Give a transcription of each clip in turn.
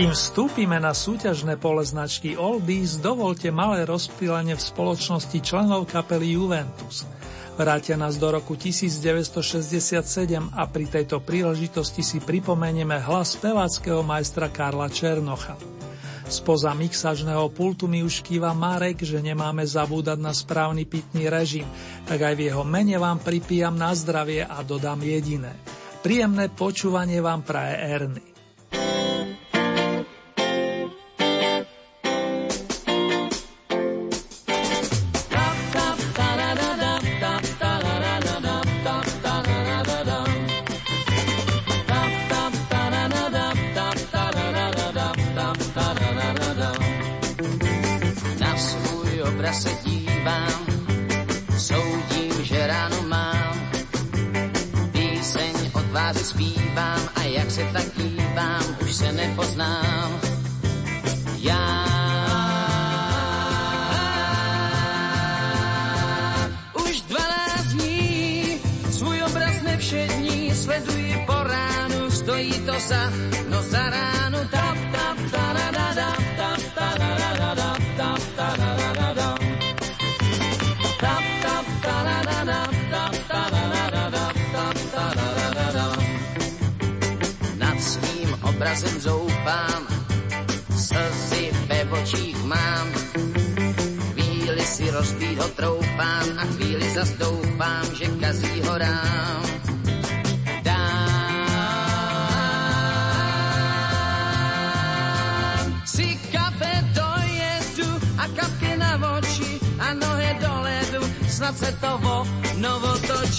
Kým vstúpime na súťažné pole značky Oldies, dovolte malé rozptýlenie v spoločnosti členov kapely Juventus. Vrátia nás do roku 1967 a pri tejto príležitosti si pripomenieme hlas speváckého majstra Karla Černocha. Spoza mixažného pultu mi už kýva Marek, že nemáme zabúdať na správny pitný režim, tak aj v jeho mene vám pripijam na zdravie a dodám jediné. Príjemné počúvanie vám praje Erny.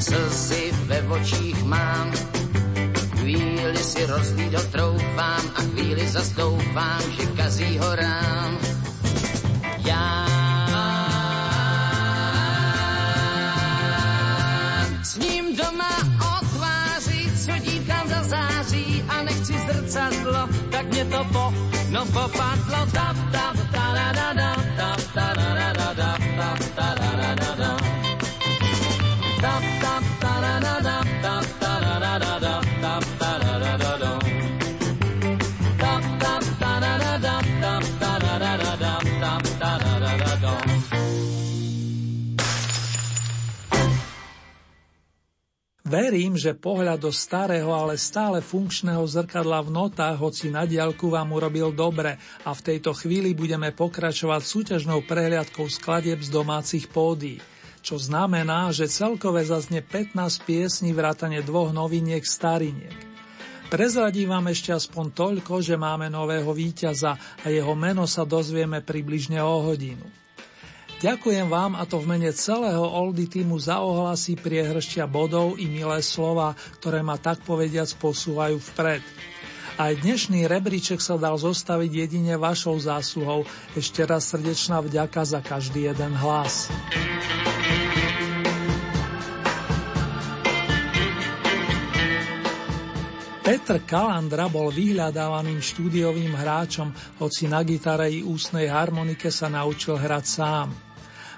slzy ve očích mám, chvíli si rozlídot troufám a chvíli zastoupám, že kazí horám. Já s ním doma o tváři, co dívkám zazáří a nechci zrcadlo, tak mě to po no popadlo. Tap tap ta da da da ta da da da da tap ta da da da da tap Verím, že pohľad do starého, ale stále funkčného zrkadla v notách, hoci na diálku vám urobil dobre a v tejto chvíli budeme pokračovať súťažnou prehliadkou skladeb z domácich pódií čo znamená, že celkové zaznie 15 piesní vrátane dvoch noviniek stariniek. Prezradím vám ešte aspoň toľko, že máme nového víťaza a jeho meno sa dozvieme približne o hodinu. Ďakujem vám a to v mene celého Oldy týmu za ohlasy, priehršťa bodov i milé slova, ktoré ma tak povediac posúvajú vpred. Aj dnešný rebríček sa dal zostaviť jedine vašou zásluhou. Ešte raz srdečná vďaka za každý jeden hlas. Petr Kalandra bol vyhľadávaným štúdiovým hráčom, hoci na gitare i ústnej harmonike sa naučil hrať sám.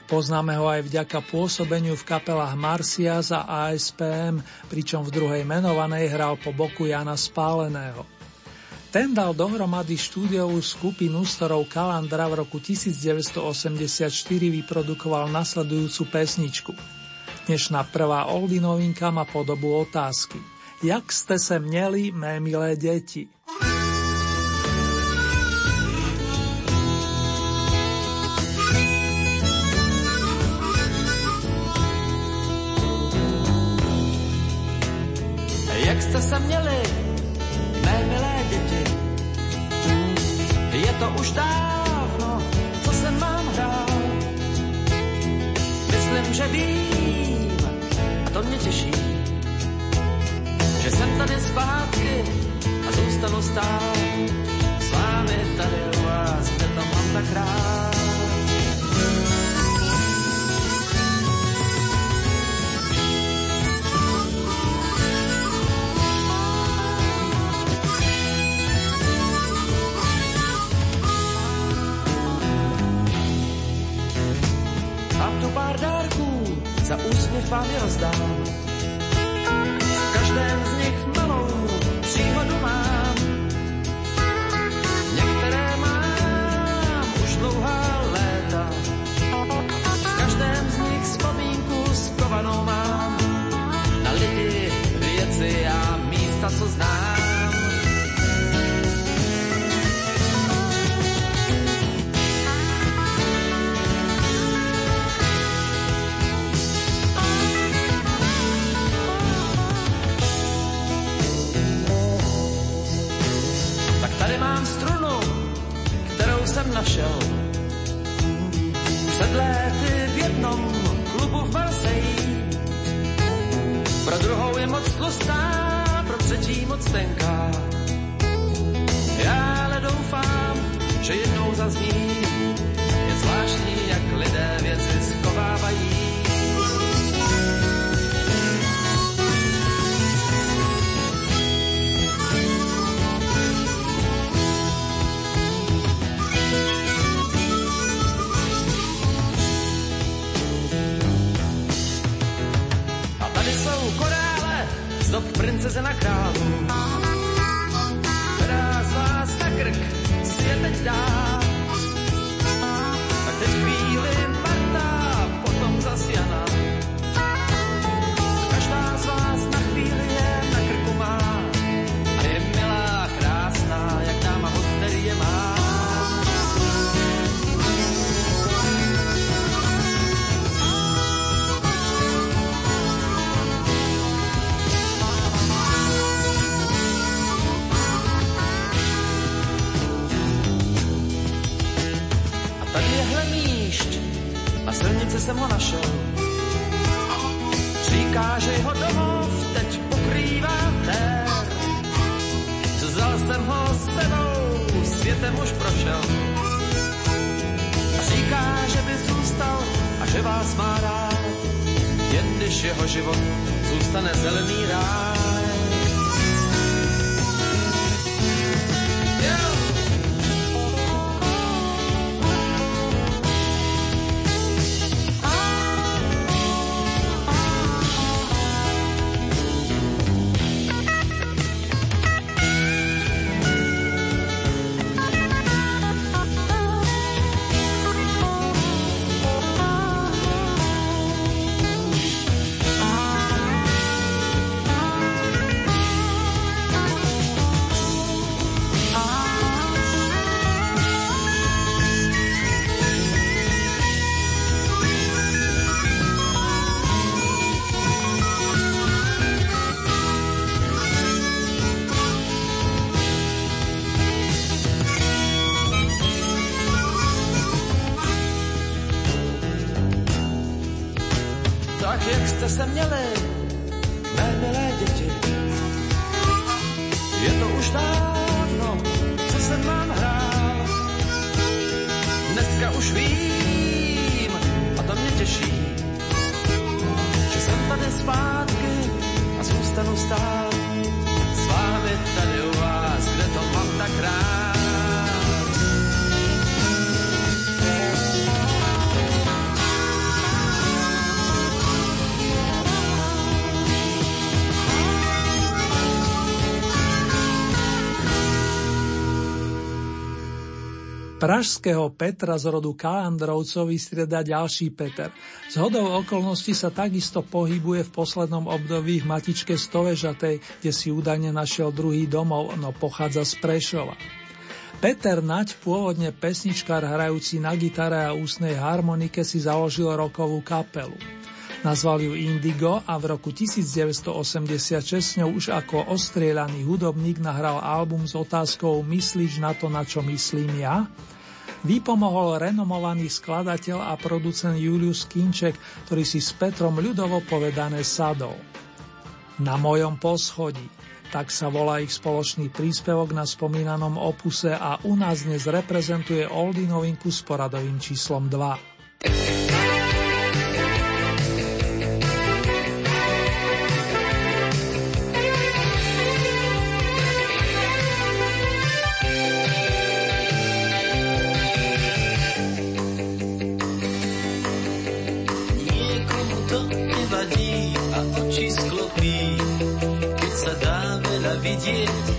Poznáme ho aj vďaka pôsobeniu v kapelách Marcias a ASPM, pričom v druhej menovanej hral po boku Jana Spáleného. Ten dal dohromady štúdiovú skupinu, s ktorou Kalandra v roku 1984 vyprodukoval nasledujúcu pesničku. Dnešná prvá oldy novinka má podobu otázky jak ste se měli, mé milé deti. nás má rád, jen když jeho život zůstane zelený rád. Pražského Petra z rodu Kalandrovcov vystrieda ďalší Peter. Z hodou okolností sa takisto pohybuje v poslednom období v matičke Stovežatej, kde si údajne našiel druhý domov, no pochádza z Prešova. Peter Nať, pôvodne pesničkár hrajúci na gitare a ústnej harmonike, si založil rokovú kapelu. Nazval ju Indigo a v roku 1986 s ňou už ako ostrieľaný hudobník nahral album s otázkou Myslíš na to, na čo myslím ja? Vypomohol renomovaný skladateľ a producent Julius Kinček, ktorý si s Petrom ľudovo povedané sadol. Na mojom poschodí. Tak sa volá ich spoločný príspevok na spomínanom opuse a u nás dnes reprezentuje Oldy novinku s poradovým číslom 2. to nevadí a oči sklopí, keď sa dá veľa vidieť.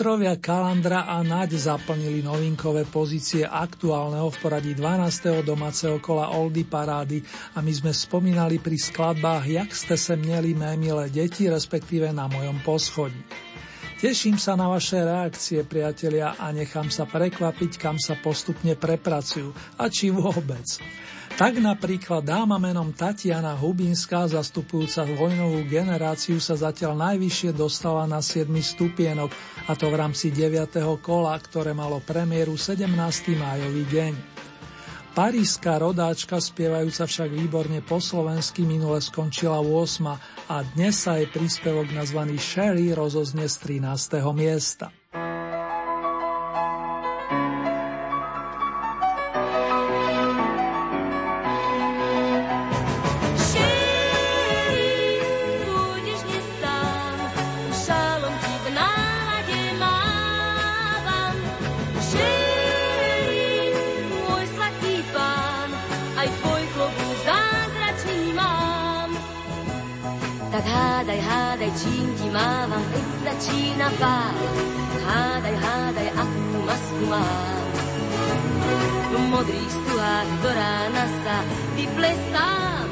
Petrovia Kalandra a Naď zaplnili novinkové pozície aktuálneho v poradí 12. domáceho kola Oldy Parády a my sme spomínali pri skladbách Jak ste se měli mé milé deti, respektíve na mojom poschodí. Teším sa na vaše reakcie, priatelia, a nechám sa prekvapiť, kam sa postupne prepracujú a či vôbec. Tak napríklad dáma menom Tatiana Hubinská, zastupujúca vojnovú generáciu, sa zatiaľ najvyššie dostala na 7 stupienok, a to v rámci 9. kola, ktoré malo premiéru 17. májový deň. Paríska rodáčka, spievajúca však výborne po slovensky, minule skončila 8 a dnes sa jej príspevok nazvaný Sherry rozoznie z 13. miesta. Mávam, keď začína pár, hádaj, hádaj, akú masku mám. V modrých stuhách do rána sa vyplesám,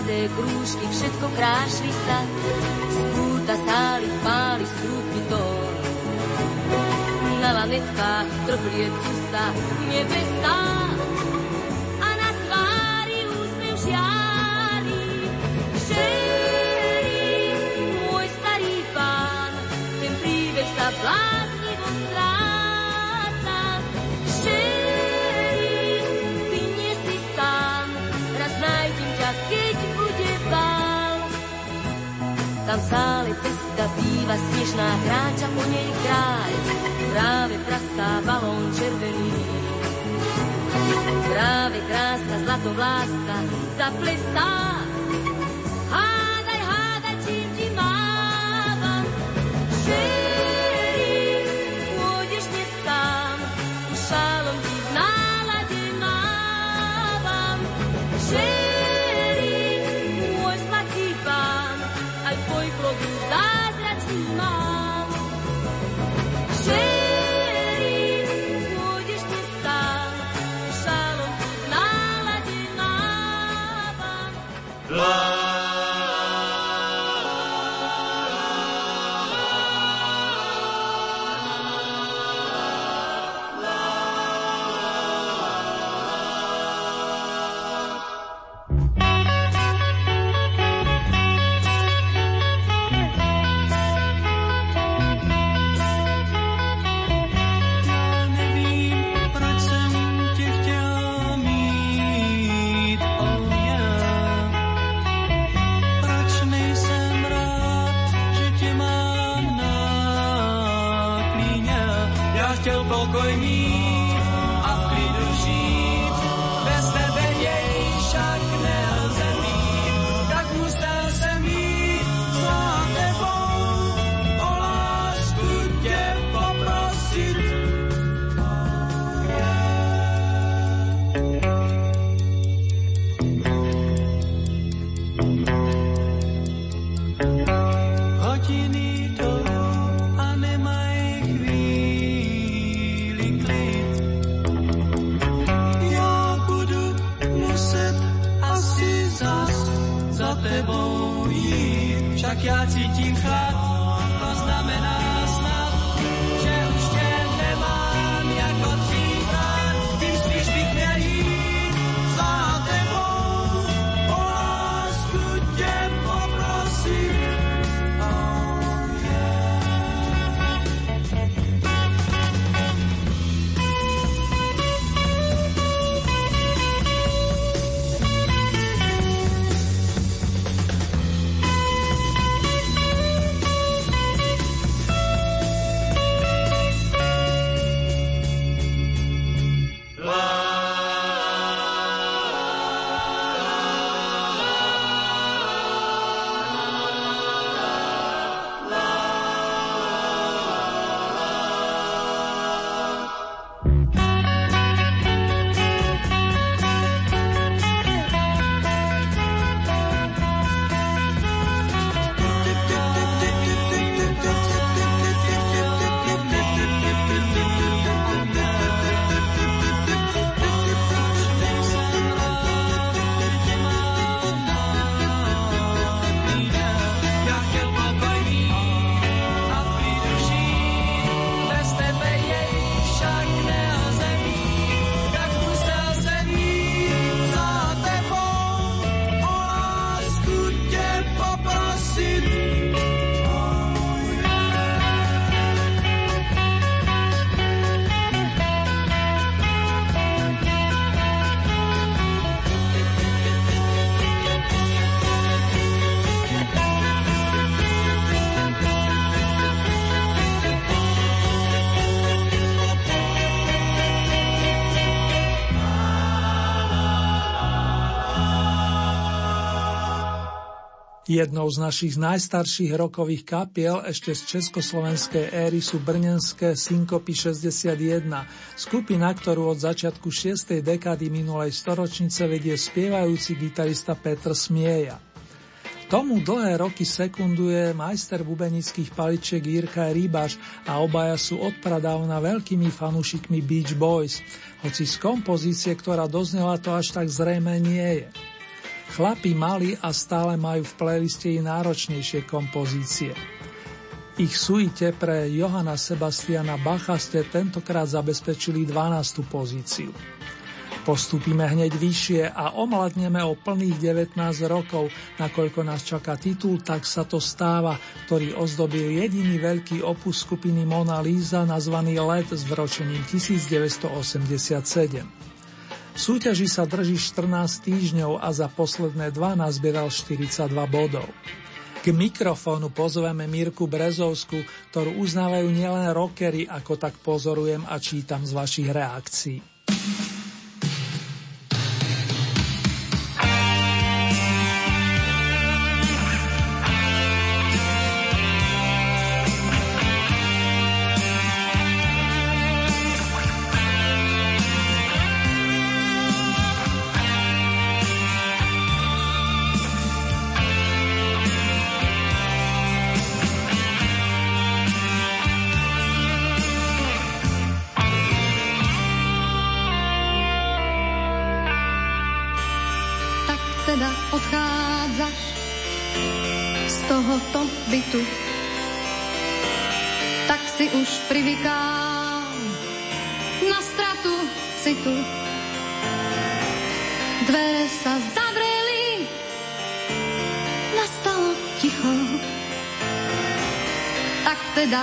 mladé krúžky, všetko krášli sa, spúta stáli, spáli skrúpy tón. Na lanetkách trhlie sa nebesá a na tvári úsmev žiari. Šerí, môj starý pán, ten príbeh sa blá. Tam v sále cesta býva snežná, kráča po nej kráľ. Práve prastá balón červený. Práve kráska zlatovláska zaplestá Jednou z našich najstarších rokových kapiel ešte z československej éry sú brnenské Synkopy 61, skupina, ktorú od začiatku 6. dekády minulej storočnice vedie spievajúci gitarista Petr Smieja. Tomu dlhé roky sekunduje majster bubenických paličiek Jirka Rybaš a obaja sú odpradávna veľkými fanúšikmi Beach Boys, hoci z kompozície, ktorá doznela to až tak zrejme nie je. Chlapi mali a stále majú v playliste i náročnejšie kompozície. Ich suite pre Johana Sebastiana Bacha ste tentokrát zabezpečili 12. pozíciu. Postupíme hneď vyššie a omladneme o plných 19 rokov, nakoľko nás čaká titul Tak sa to stáva, ktorý ozdobil jediný veľký opus skupiny Mona Lisa nazvaný Let s vročením 1987. Súťaži sa drží 14 týždňov a za posledné dva nazbieral 42 bodov. K mikrofónu pozveme Mirku Brezovsku, ktorú uznávajú nielen rockery, ako tak pozorujem a čítam z vašich reakcií. teda odchádzaš z tohoto bytu. Tak si už privykám na stratu citu. Dvere sa zavreli, nastalo ticho. Tak teda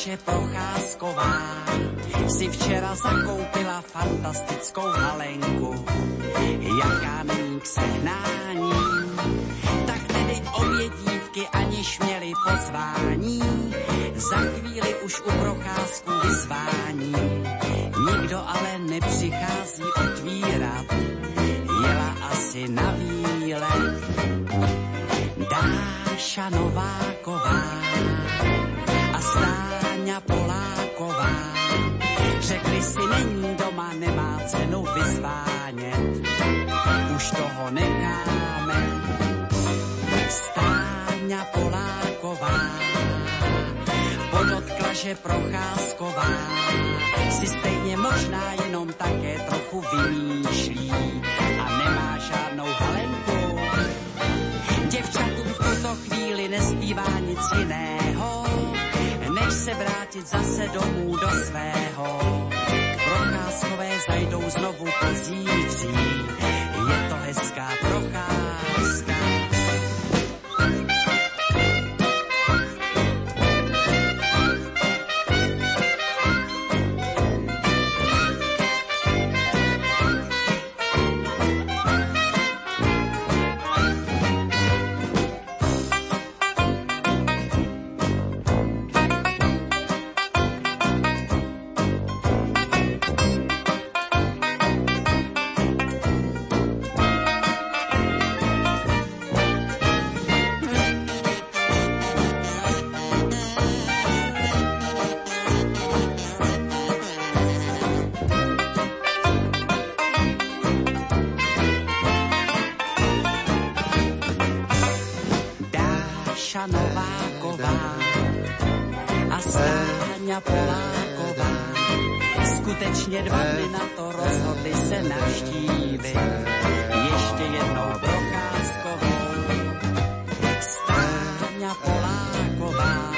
Že Procházková si včera zakoupila fantastickou halenku, jaká není k sehnání. don't Stáňa Poláková. Skutečně dva dny na to rozhodli se navštívit. Ještě jednou procházkovou. Stáňa Poláková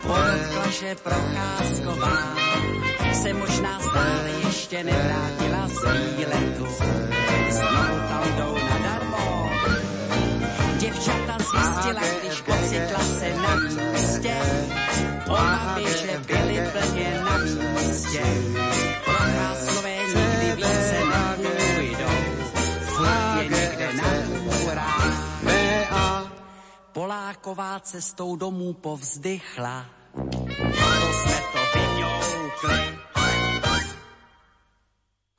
podotkla, že Procházková se možná stále ještě nevrátila z výletu. Znovu tam jdou nadarmo. Děvčata zjistila, když ocitla se na místě, obavy, že byly plně na místě. Procházkové nikdy více nepůjdou, furt je někde na hůrách. Poláková cestou domů povzdychla, to jsme to vyňoukli.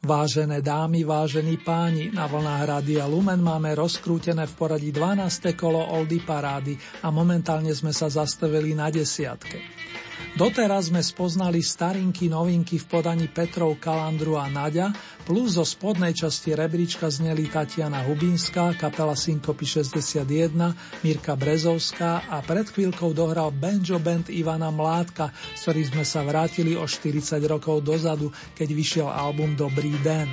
Vážené dámy, vážení páni, na vlnách Rádia Lumen máme rozkrútené v poradí 12. kolo Oldy Parády a momentálne sme sa zastavili na desiatke. Doteraz sme spoznali starinky novinky v podaní Petrov, Kalandru a Naďa, plus zo spodnej časti rebríčka zneli Tatiana Hubinská, kapela Synkopy 61, Mirka Brezovská a pred chvíľkou dohral banjo band Ivana Mládka, s ktorým sme sa vrátili o 40 rokov dozadu, keď vyšiel album Dobrý den.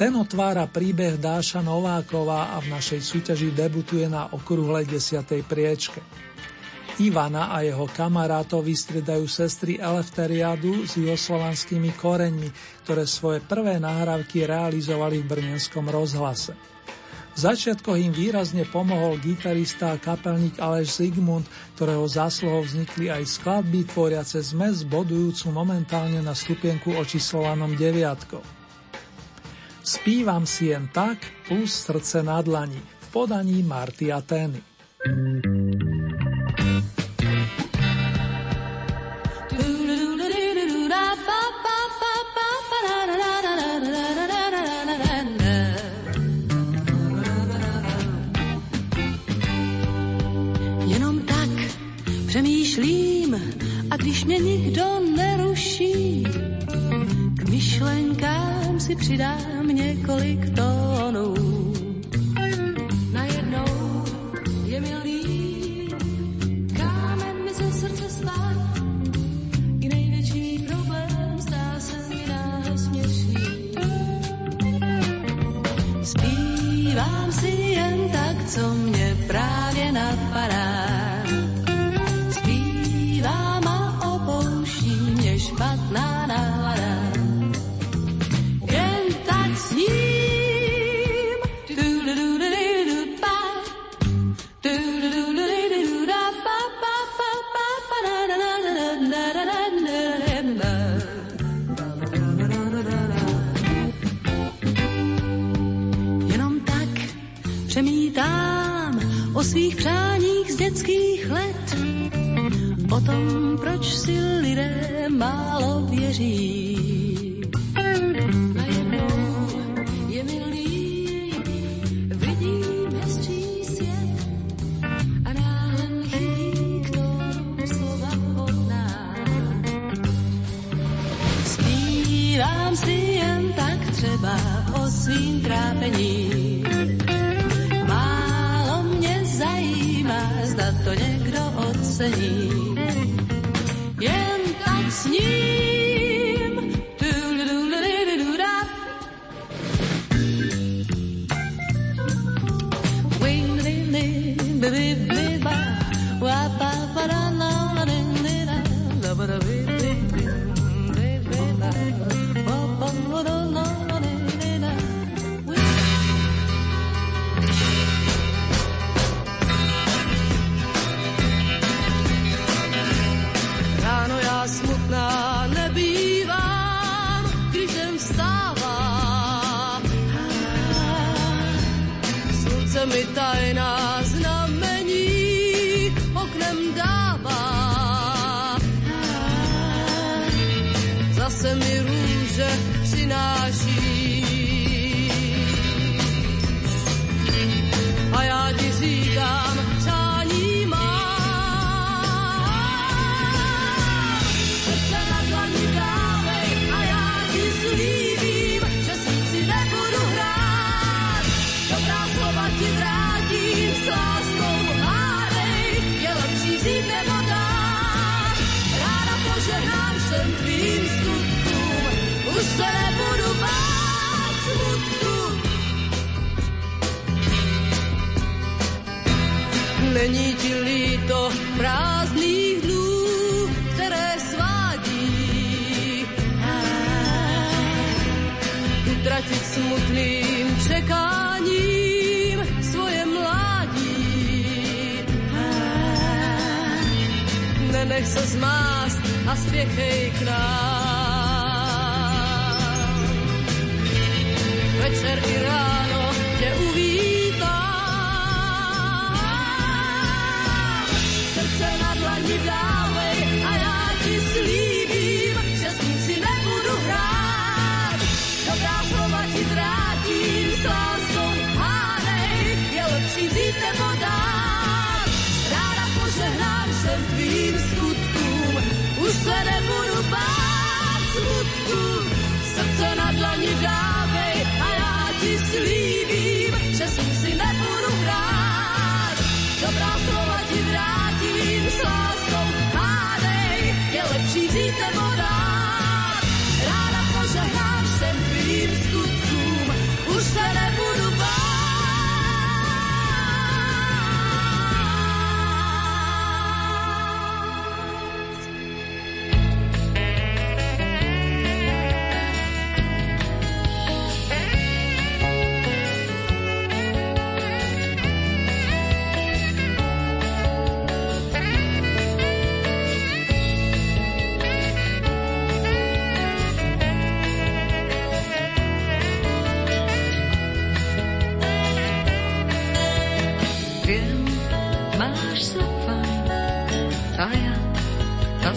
Ten otvára príbeh Dáša Nováková a v našej súťaži debutuje na okrúhlej desiatej priečke. Ivana a jeho kamarátov vystriedajú sestry Elefteriadu s juhoslovanskými koreňmi, ktoré svoje prvé nahrávky realizovali v brnenskom rozhlase. V začiatkoch im výrazne pomohol gitarista a kapelník Aleš Zigmund, ktorého zásluhou vznikli aj skladby tvoriace zmes bodujúcu momentálne na stupienku očíslovanom deviatkou. Spívam si jen tak plus srdce na dlani v podaní Marty Atény. Jenom mě nikdo neruší, k myšlenkám si přidám několik tónů. trpklým čekáním svoje mládí. Nenech sa zmást a spiechej k nám. Večer i rád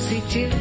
positive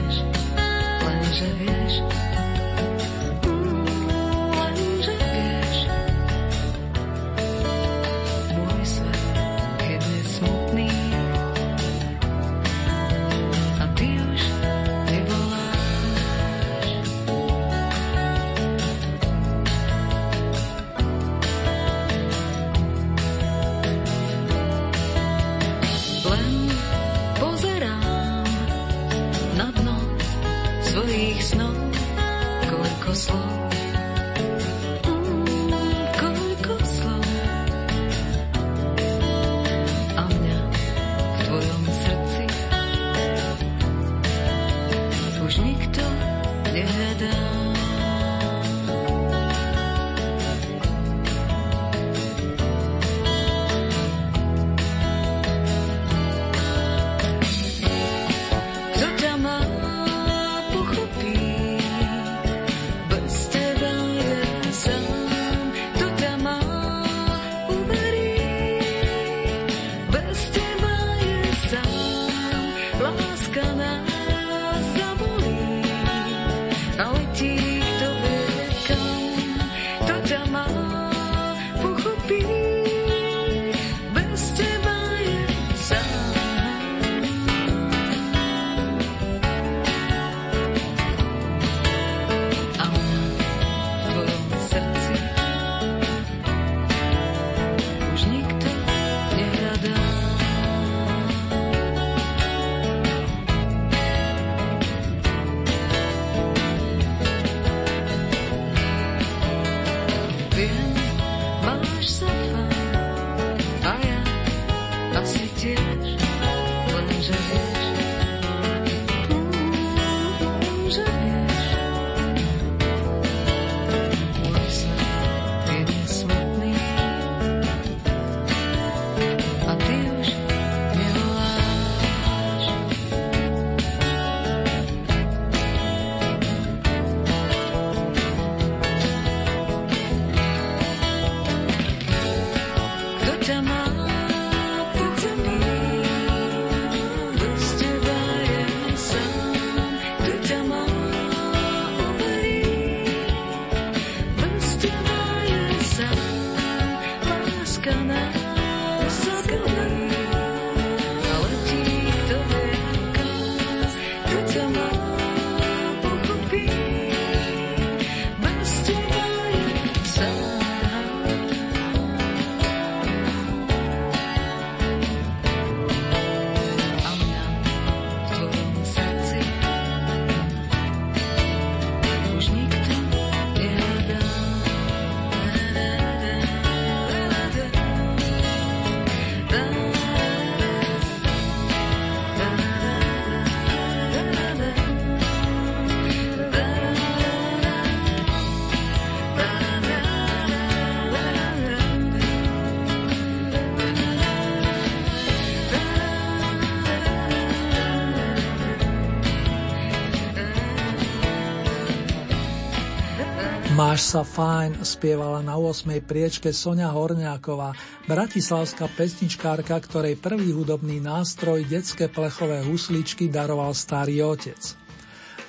Máš sa fajn, spievala na 8. priečke Sonia Horňáková, bratislavská pesničkárka, ktorej prvý hudobný nástroj detské plechové husličky daroval starý otec.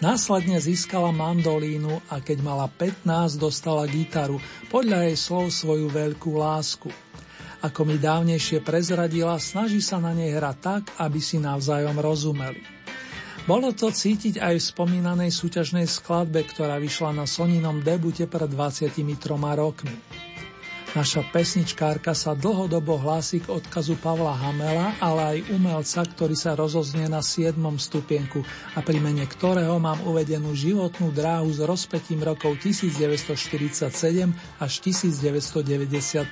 Následne získala mandolínu a keď mala 15, dostala gitaru, podľa jej slov svoju veľkú lásku. Ako mi dávnejšie prezradila, snaží sa na nej hrať tak, aby si navzájom rozumeli. Bolo to cítiť aj v spomínanej súťažnej skladbe, ktorá vyšla na Soninom debute pred 23 rokmi. Naša pesničkárka sa dlhodobo hlási k odkazu Pavla Hamela, ale aj umelca, ktorý sa rozoznie na 7. stupienku a pri mene ktorého mám uvedenú životnú dráhu s rozpetím rokov 1947 až 1995.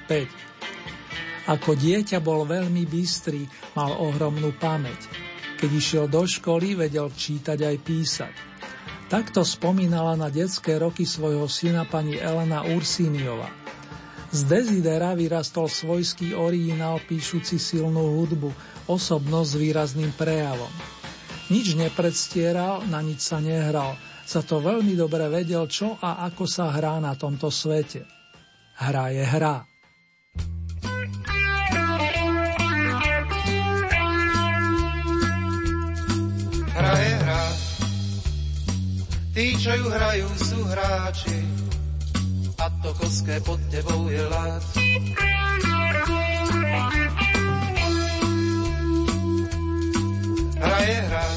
Ako dieťa bol veľmi bystrý, mal ohromnú pamäť. Keď išiel do školy, vedel čítať aj písať. Takto spomínala na detské roky svojho syna pani Elena Ursíniova. Z Desidera vyrastol svojský originál píšuci silnú hudbu, osobnosť s výrazným prejavom. Nič nepredstieral, na nič sa nehral, za to veľmi dobre vedel, čo a ako sa hrá na tomto svete. Hra je hra Tí, čo ju hrajú, sú hráči a to koské pod tebou je lát. Hra je hra.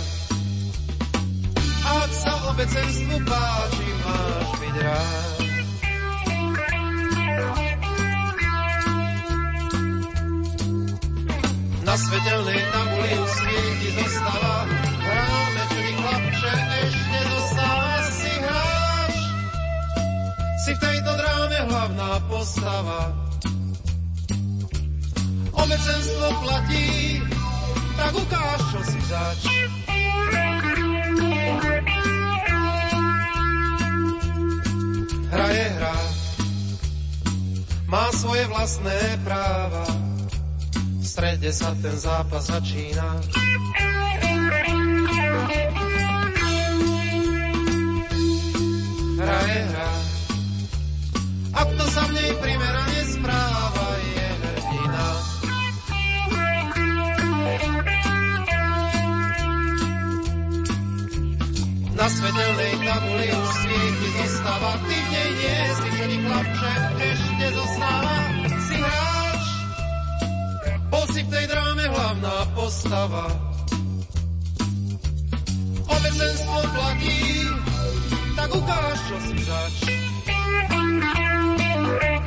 Ak sa obecenstvu páči, máš byť rád. Na svetelnej tabuli u svieti zostáva si v tejto dráme hlavná postava. Obecenstvo platí, tak ukáž, čo si zač. Hra je hra, má svoje vlastné práva. V strede sa ten zápas začína. Hra je hra, sa v nej primerane správa, je hrdina. Na svetelnej tabuli už svieti zostava, ty v nej nie si vždy chlapče, ešte zostáva, si hráč. Bol si v tej dráme hlavná postava. Obecenstvo platí, tak ukáž, čo si zač. Yeah.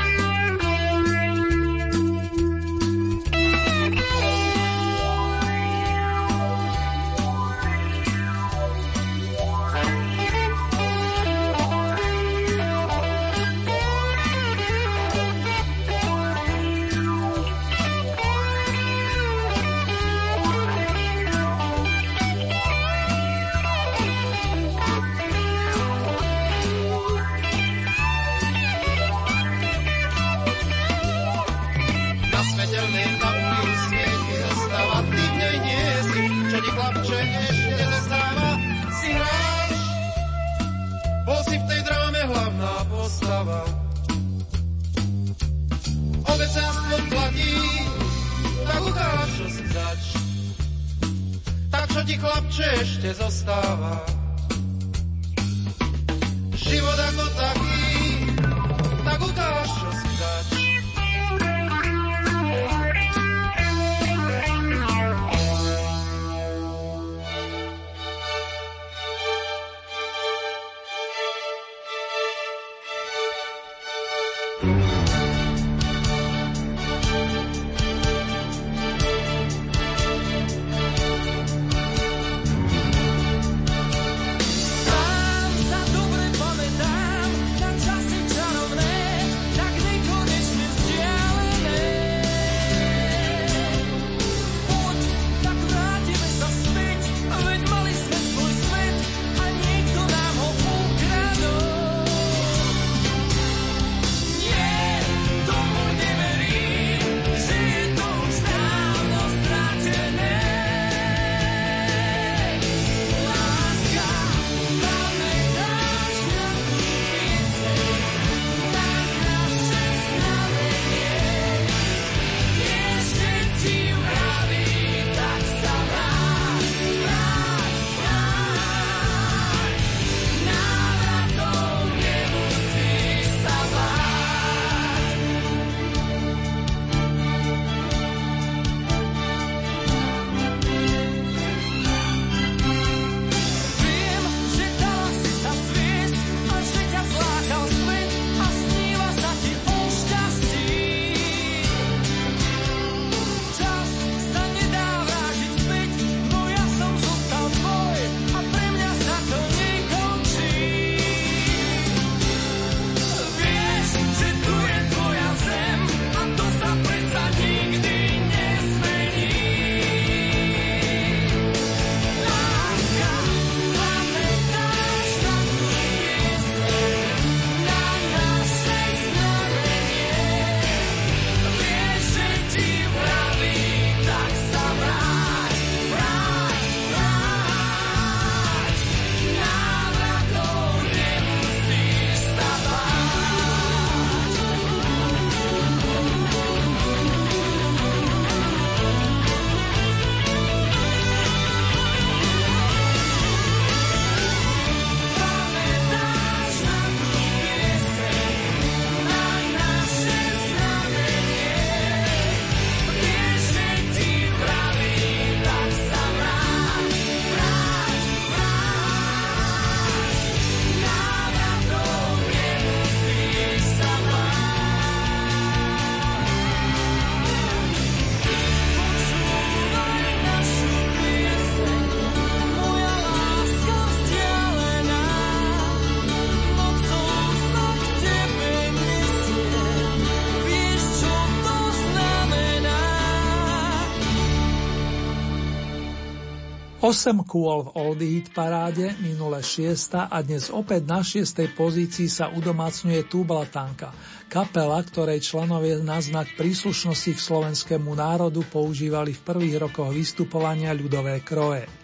Osem kôl v Oldie Hit paráde, minule 6 a dnes opäť na 6. pozícii sa udomácňuje Tublatanka, kapela, ktorej členovie na znak príslušnosti k slovenskému národu používali v prvých rokoch vystupovania ľudové kroje.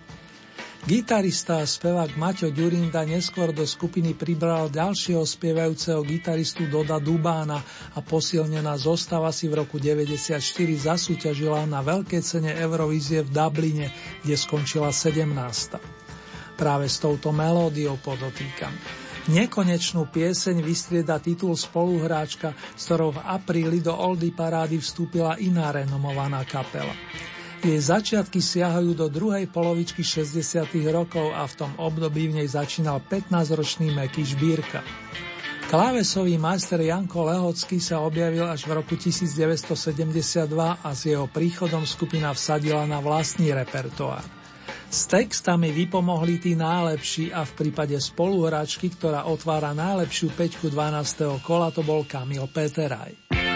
Gitarista a spevák Maťo Ďurinda neskôr do skupiny pribral ďalšieho spievajúceho gitaristu Doda Dubána a posilnená zostava si v roku 1994 zasúťažila na veľkej cene Eurovízie v Dubline, kde skončila 17. Práve s touto melódiou podotýkam. Nekonečnú pieseň vystrieda titul spoluhráčka, s ktorou v apríli do Oldy parády vstúpila iná renomovaná kapela. Jej začiatky siahajú do druhej polovičky 60. rokov a v tom období v nej začínal 15-ročný Meky Žbírka. Klávesový majster Janko Lehocký sa objavil až v roku 1972 a s jeho príchodom skupina vsadila na vlastný repertoár. S textami vypomohli tí najlepší a v prípade spoluhráčky, ktorá otvára najlepšiu peťku 12. kola, to bol Kamil Peteraj.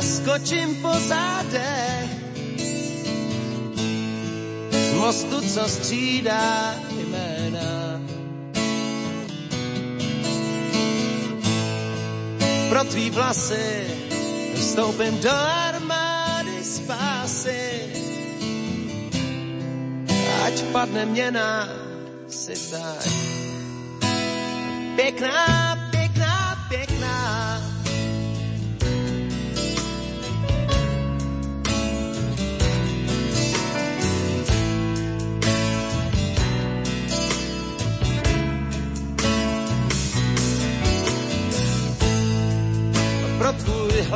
Skočím po zádech z mostu, co střídá jména. Pro tvý vlasy vstoupím do armády spásy. Ať padne měna, si tak pěkná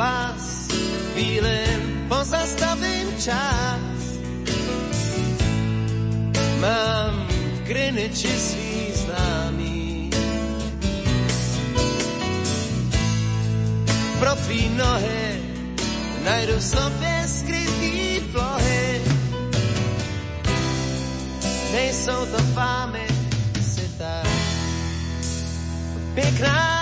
hlas, chvílim pozastavím čas. Mám v Greenwichi svý známý. pro tvý nohy najdu v sobě skrytý plohy. Nejsou to fámy, si tak pěkná,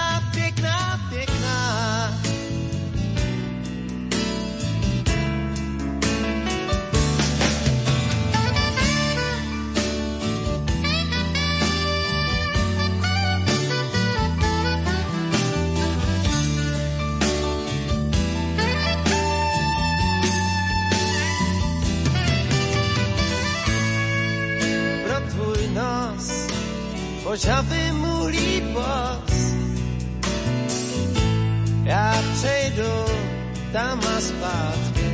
požavy mu lípost. Já přejdu tam a zpátky.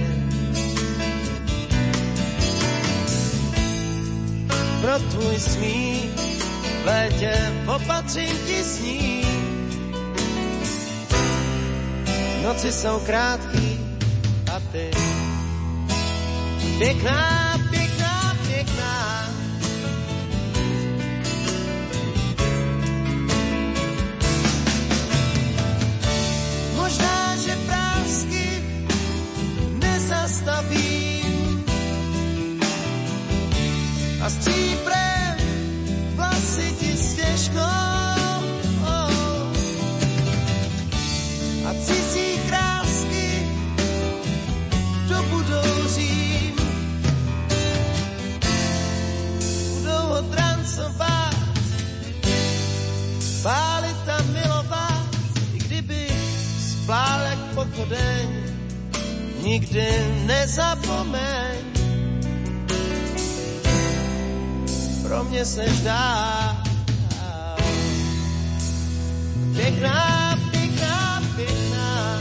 Pro tvůj smích v létě opatřím ti sní. Noci jsou krátký a ty pěkná nikdy nezapomeň pro mě se zdá. Pěkná, pěkná, pěkná.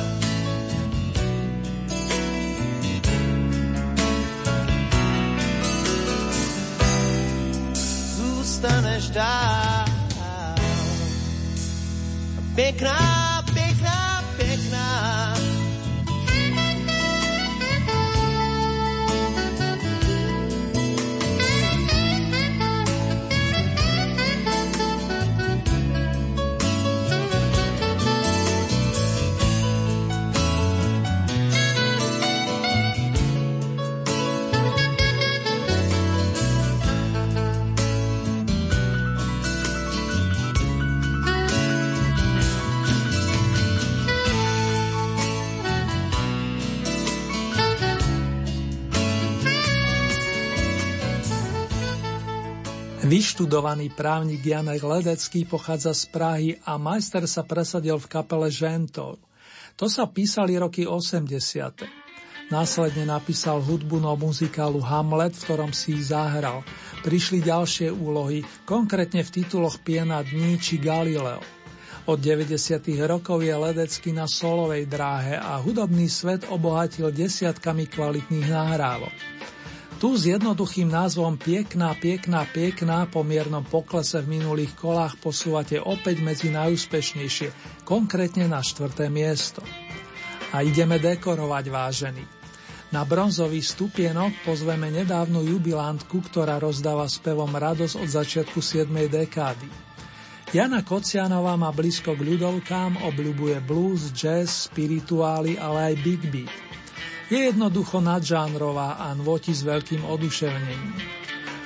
Zůstaneš dál. Pěkná, Vyštudovaný právnik Janek Ledecký pochádza z Prahy a majster sa presadil v kapele Žentov. To sa písali roky 80. Následne napísal hudbu no muzikálu Hamlet, v ktorom si ich zahral. Prišli ďalšie úlohy, konkrétne v tituloch Piena dní či Galileo. Od 90. rokov je Ledecký na solovej dráhe a hudobný svet obohatil desiatkami kvalitných nahrávok. Tu s jednoduchým názvom Piekná, piekná, piekná po miernom poklese v minulých kolách posúvate opäť medzi najúspešnejšie, konkrétne na štvrté miesto. A ideme dekorovať vážený. Na bronzový stupienok pozveme nedávnu jubilantku, ktorá rozdáva spevom radosť od začiatku 7. dekády. Jana Kocianová má blízko k ľudovkám, obľubuje blues, jazz, spirituály, ale aj big beat. Je jednoducho nadžánrová a nvoti s veľkým oduševnením.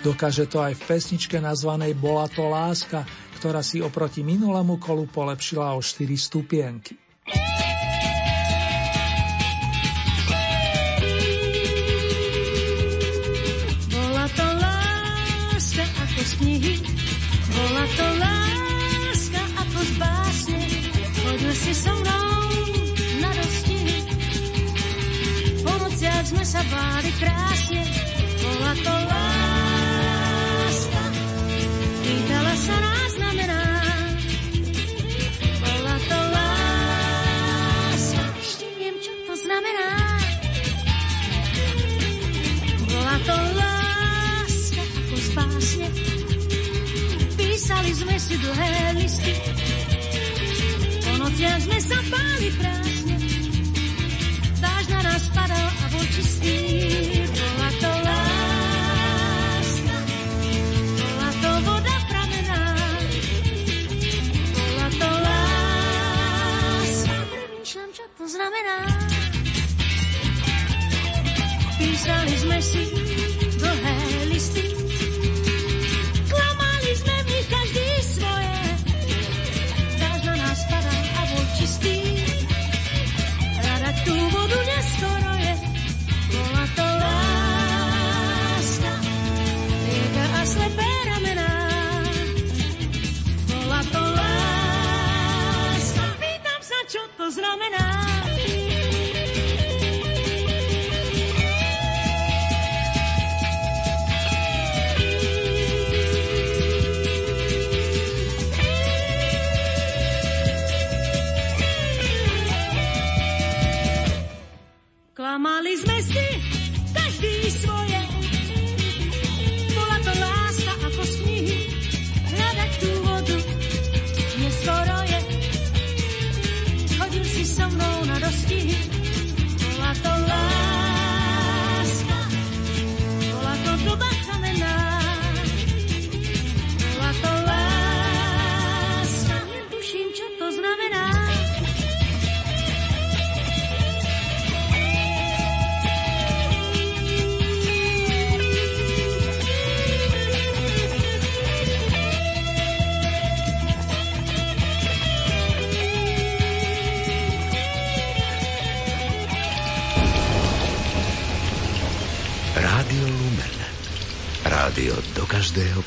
Dokáže to aj v pesničke nazvanej Bola to láska, ktorá si oproti minulému kolu polepšila o 4 stupienky. Bola to láska ako z knihy, bola to láska sme sa báli krásne, bola to láska. Pýtala sa nás znamená, bola to láska. Ešte viem, čo to znamená. Bola to láska ako z. Písali sme si dlhé listy, po nociach sme sa báli krásne.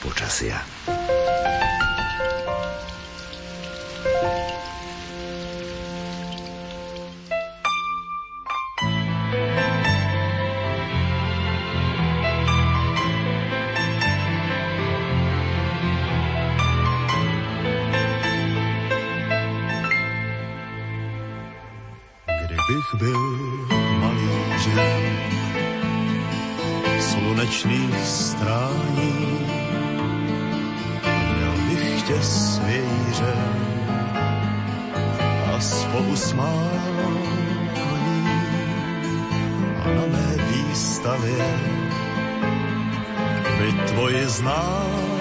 počasia. usmál koní a na mé výstavě by tvoje známí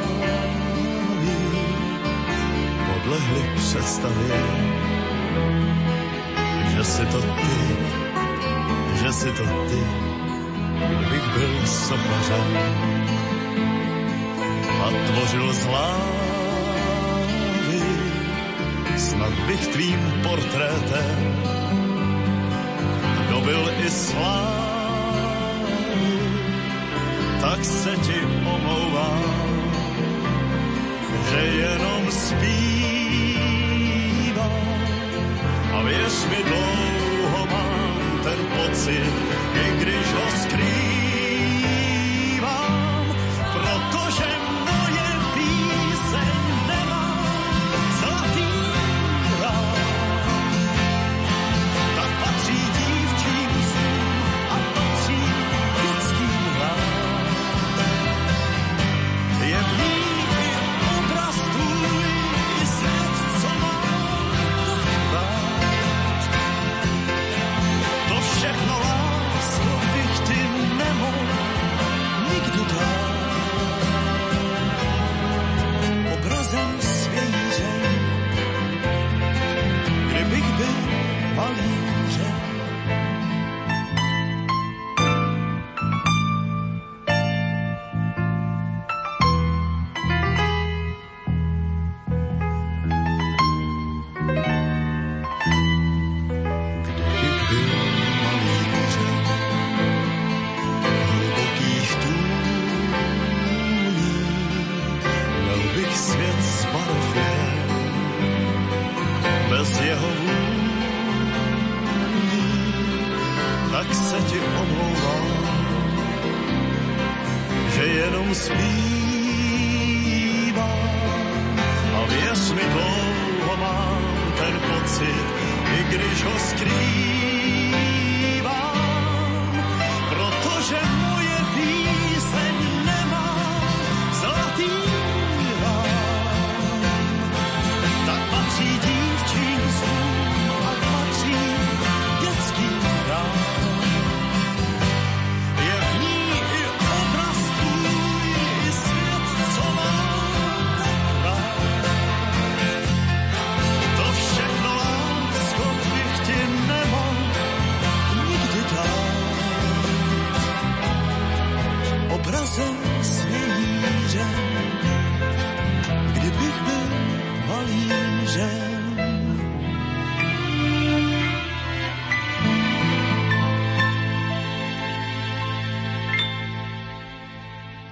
podlehli představě, že si to ty, že si to ty, kdybych byl sochařem a tvořil zlám snad bych tvým portrétem dobil i slávu, tak se ti omlouvám, že jenom zpívám a věř mi dlouho mám ten pocit, i když ho skrývám. Každého počasia.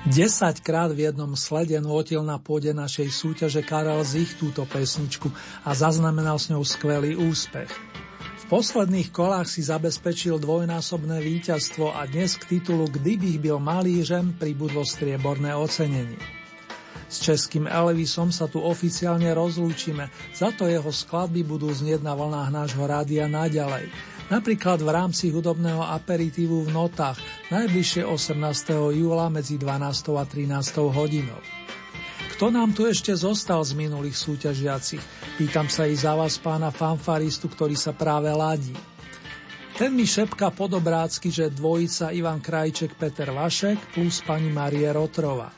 Desaťkrát v jednom slede nôtil na pôde našej súťaže Karel Zich túto pesničku a zaznamenal s ňou skvelý úspech. Posledných kolách si zabezpečil dvojnásobné víťazstvo a dnes k titulu Kdybych byl malířem pribudlo strieborné ocenenie. S českým Elvisom sa tu oficiálne rozlúčime, za to jeho skladby budú znieť na vlnách nášho rádia naďalej. Napríklad v rámci hudobného aperitívu v notách najbližšie 18. júla medzi 12. a 13. hodinou. Kto nám tu ešte zostal z minulých súťažiacich? Pýtam sa i za vás pána fanfaristu, ktorý sa práve ladí. Ten mi šepka podobrácky, že dvojica Ivan Krajček Peter Vašek plus pani Marie Rotrova.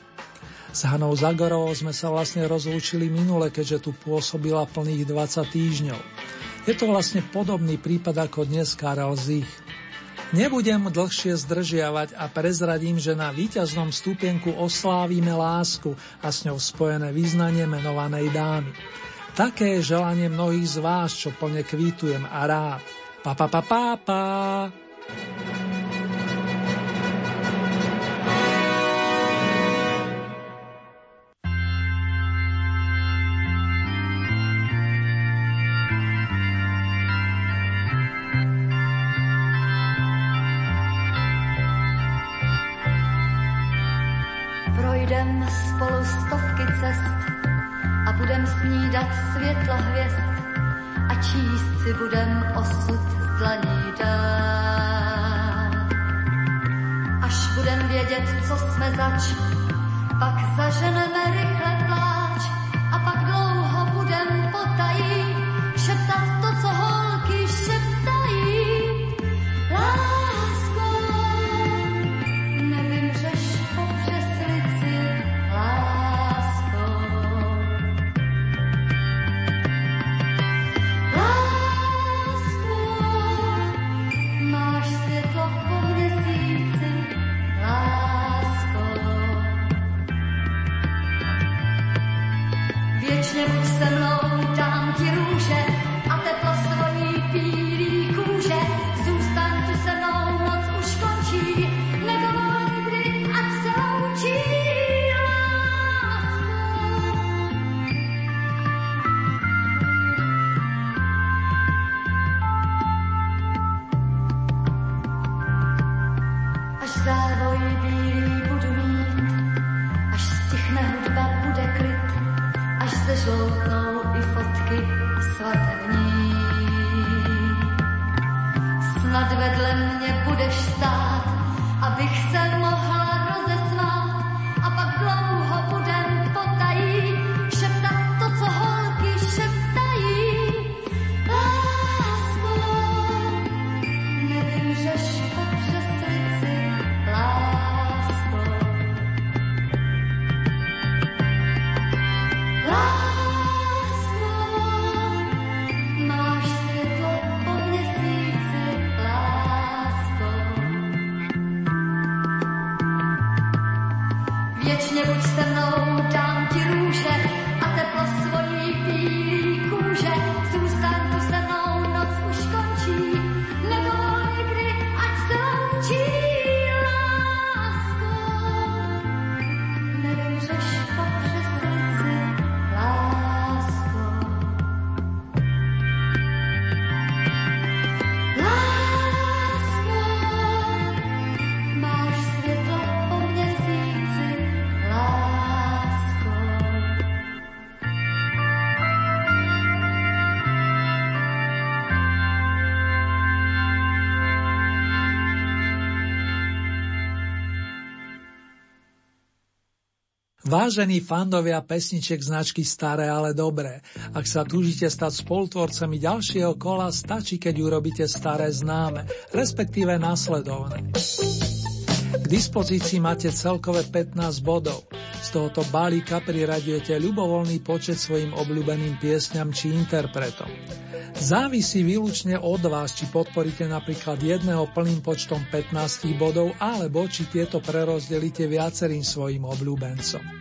S Hanou Zagorovou sme sa vlastne rozlúčili minule, keďže tu pôsobila plných 20 týždňov. Je to vlastne podobný prípad ako dnes Karel Zich. Nebudem dlhšie zdržiavať a prezradím, že na víťaznom stupienku oslávime lásku a s ňou spojené význanie menovanej dámy. Také je želanie mnohých z vás, čo plne kvítujem a rád. Pa, pa, pa, pa, pa. Světla hvězd a číst si budem osud dlaní dál. Až budem vědět, co jsme zač, pak zaženeme rychle Vážení fandovia pesniček značky Staré, ale dobré. Ak sa túžite stať spolutvorcami ďalšieho kola, stačí, keď urobíte staré známe, respektíve následovné. K dispozícii máte celkové 15 bodov. Z tohoto balíka priraďujete ľubovoľný počet svojim obľúbeným piesňam či interpretom. Závisí výlučne od vás, či podporíte napríklad jedného plným počtom 15 bodov, alebo či tieto prerozdelíte viacerým svojim obľúbencom.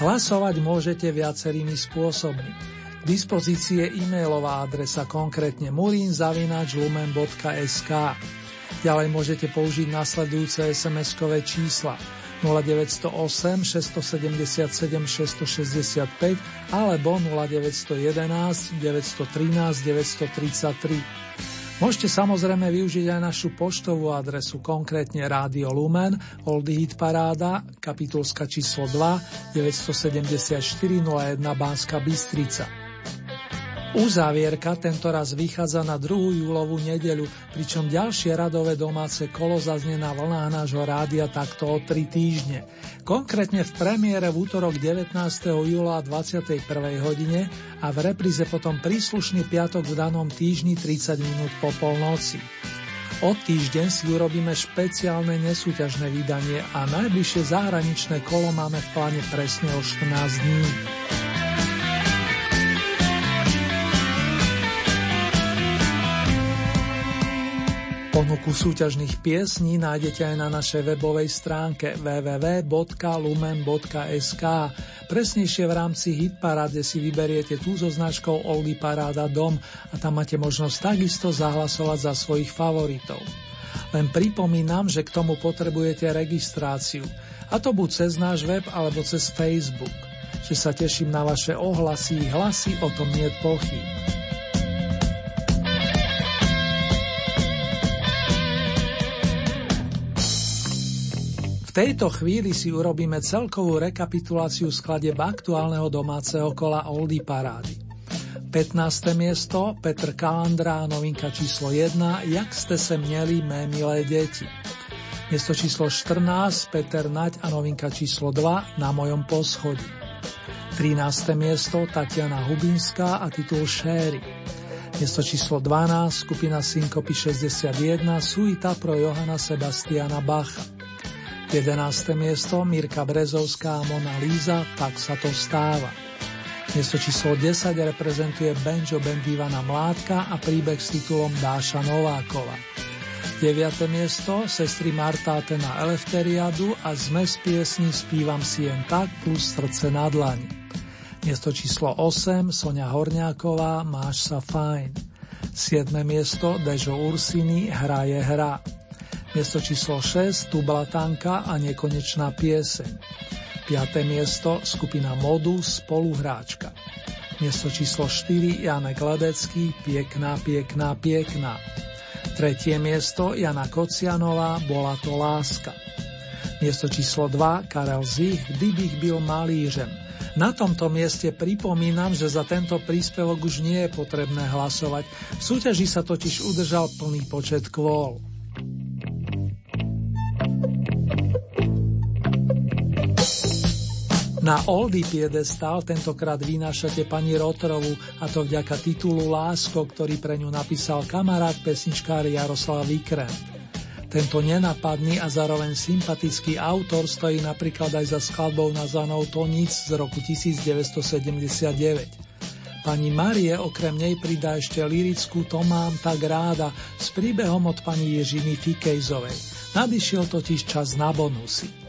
Hlasovať môžete viacerými spôsobmi. K dispozícii je e-mailová adresa konkrétne murinzavinačlumen.sk Ďalej môžete použiť nasledujúce SMS-kové čísla 0908 677 665 alebo 0911 913 933. Môžete samozrejme využiť aj našu poštovú adresu, konkrétne Rádio Lumen, Oldy Hit Paráda, kapitulska číslo 2, 974 01 Banska Bystrica. Uzávierka tento raz vychádza na 2. júlovú nedeľu, pričom ďalšie radové domáce kolo zaznie na vlnách nášho rádia takto o 3 týždne. Konkrétne v premiére v útorok 19. júla 21. hodine a v repríze potom príslušný piatok v danom týždni 30 minút po polnoci. O týždeň si urobíme špeciálne nesúťažné vydanie a najbližšie zahraničné kolo máme v pláne presne o 14 dní. Ponuku súťažných piesní nájdete aj na našej webovej stránke www.lumen.sk. Presnejšie v rámci Hitparáde si vyberiete tú so značkou Oldy Paráda Dom a tam máte možnosť takisto zahlasovať za svojich favoritov. Len pripomínam, že k tomu potrebujete registráciu. A to buď cez náš web alebo cez Facebook. Že sa teším na vaše ohlasy, hlasy, o tom nie pochyb. V tejto chvíli si urobíme celkovú rekapituláciu skladeb aktuálneho domáceho kola Oldy Parády. 15. miesto Petr Kalandrá, novinka číslo 1, Jak ste se měli, mé milé deti. Miesto číslo 14 Peter Naď a novinka číslo 2 Na mojom poschodí. 13. miesto Tatiana Hubinská a titul Sherry. Miesto číslo 12 skupina Synkopy 61 Suita pro Johana Sebastiana Bacha. 11. miesto Mirka Brezovská Mona Líza Tak sa to stáva. Miesto číslo 10 reprezentuje Benjo Band Ivana Mládka a príbeh s titulom Dáša Novákova. 9. miesto sestry Martáte na Elefteriadu a zmes piesni Spívam si jen tak plus srdce na dlani. Miesto číslo 8 Sonia Horňáková Máš sa fajn. 7. miesto Dežo Ursiny Hra je hra. Miesto číslo 6 Tublatanka a nekonečná pieseň. 5. miesto skupina Modus Spoluhráčka. Miesto číslo 4 Janek Ledecký Piekná, piekná, piekná. Tretie miesto Jana Kocianová Bola to láska. Miesto číslo 2 Karel Zich Kdybych byl malířem. Na tomto mieste pripomínam, že za tento príspevok už nie je potrebné hlasovať. V súťaži sa totiž udržal plný počet kvôl. Na Oldy piedestal tentokrát vynášate pani Rotrovu a to vďaka titulu Lásko, ktorý pre ňu napísal kamarát pesničkár Jaroslav Vikrem. Tento nenapadný a zároveň sympatický autor stojí napríklad aj za skladbou nazvanou Tonic z roku 1979. Pani Marie okrem nej pridá ešte lirickú To mám tak ráda s príbehom od pani Ježiny Fikejzovej. Nadišiel totiž čas na bonusy.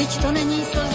Vždyť to není složité.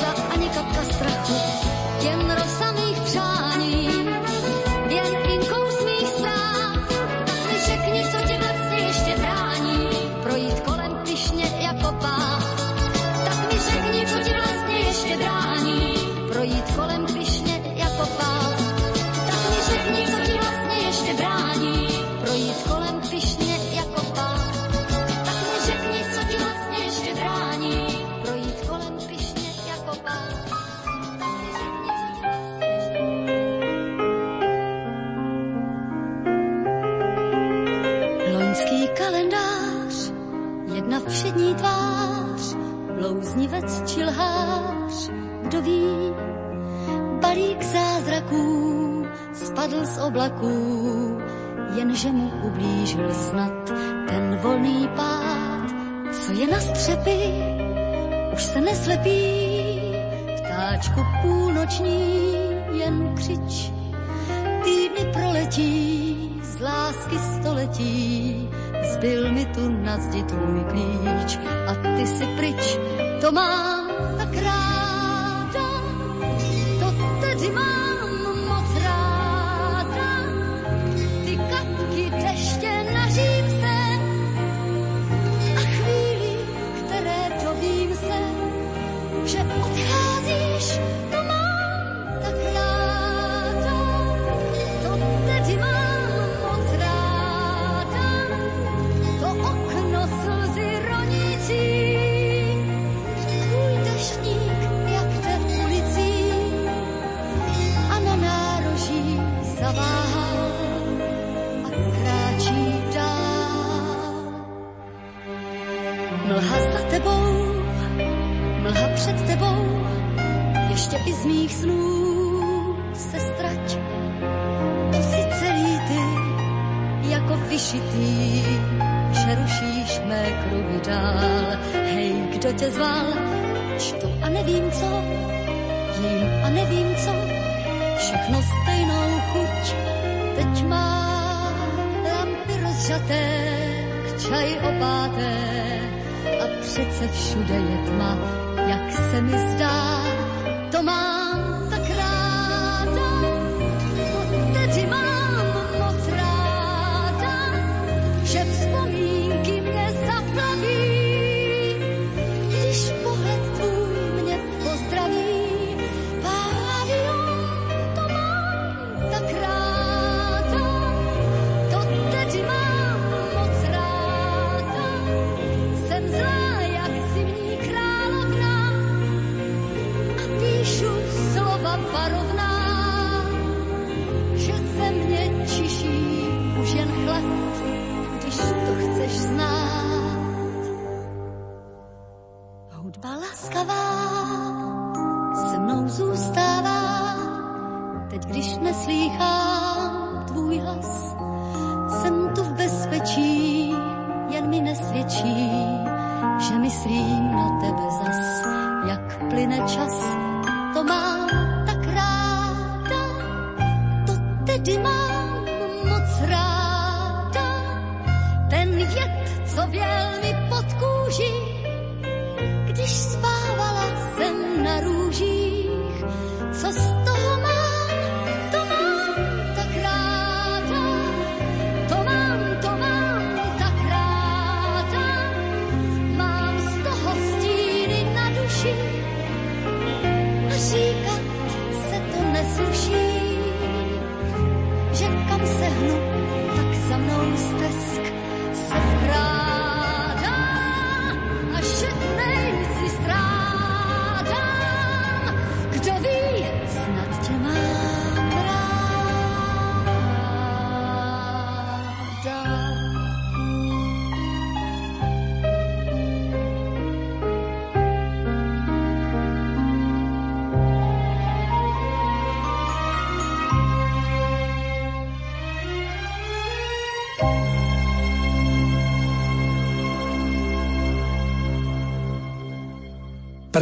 nad zdi tvůj klíč a ty si pryč, to má.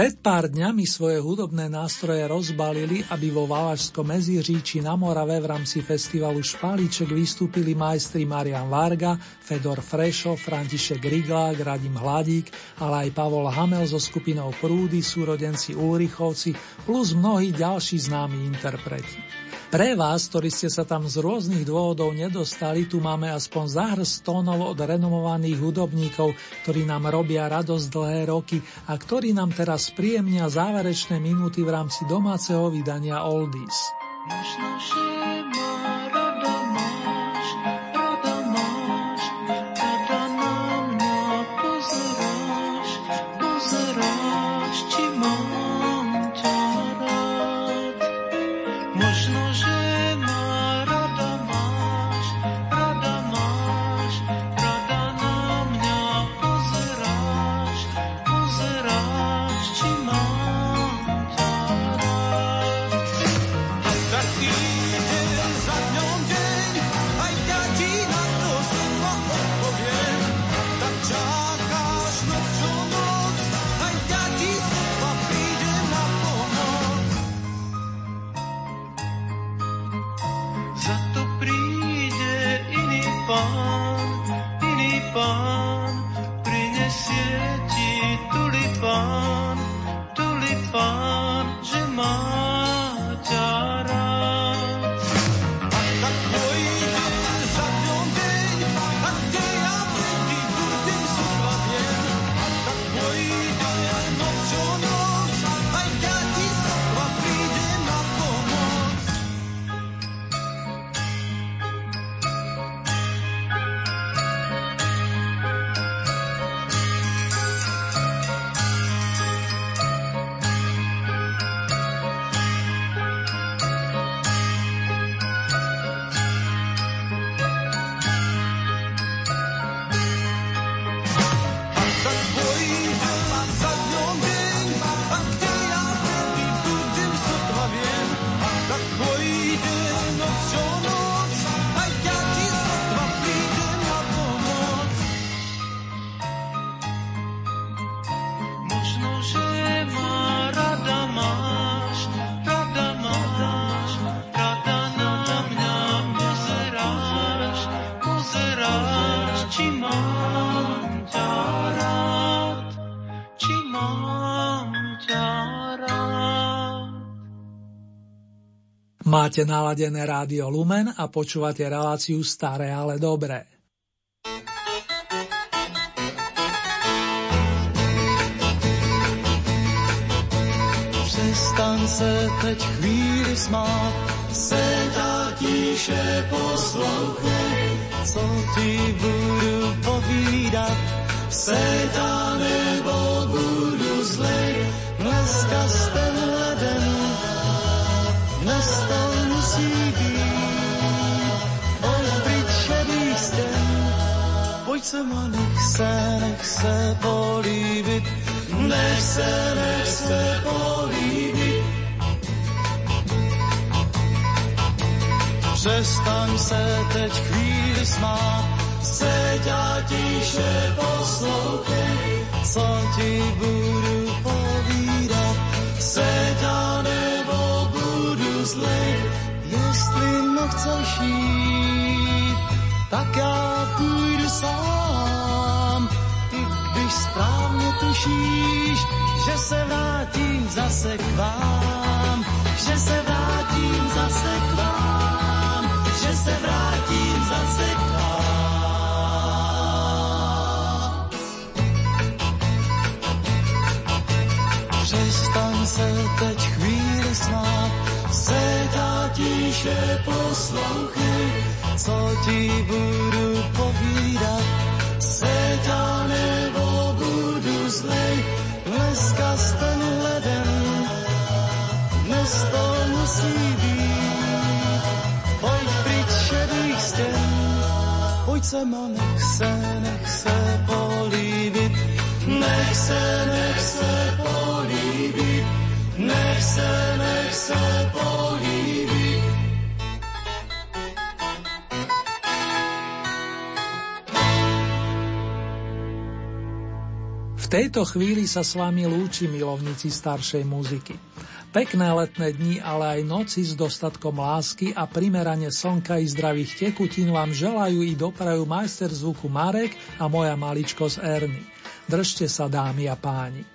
Pred pár dňami svoje hudobné nástroje rozbalili, aby vo Valašskom Meziříči na Morave v rámci festivalu Špalíček vystúpili majstri Marian Varga, Fedor Frešo, František Riglák, Radim Hladík, ale aj Pavol Hamel so skupinou Prúdy, súrodenci úrychovci plus mnohí ďalší známi interpreti. Pre vás, ktorí ste sa tam z rôznych dôvodov nedostali, tu máme aspoň zahrst tónov od renomovaných hudobníkov, ktorí nám robia radosť dlhé roky a ktorí nám teraz príjemnia záverečné minúty v rámci domáceho vydania Oldies. Až Máte naladené rádio Lumen a počúvate reláciu Staré, ale dobré. Tiše poslouchej, co ti budu povídat, seď a nebo budu zlej, jestli nechceš jít, tak já půjdu sám. I když správně tušíš, že se vrátím zase k vám, že se vrátím zase k vám, že se vrátím zase k vám. Se teď chvíli smát, seď a tiše poslouchej, co ti budu povídat, seď nebo budu zlej, dneska s ten ledem, dnes to musí být, pojď pryč šedých stěn, pojď se ma, nech se, nech se políbit, nech se, nech se políbit, nech se, nech se políbit. tejto chvíli sa s vami lúči milovníci staršej muziky. Pekné letné dni, ale aj noci s dostatkom lásky a primerane slnka i zdravých tekutín vám želajú i doprajú majster zvuku Marek a moja maličko z Erny. Držte sa, dámy a páni.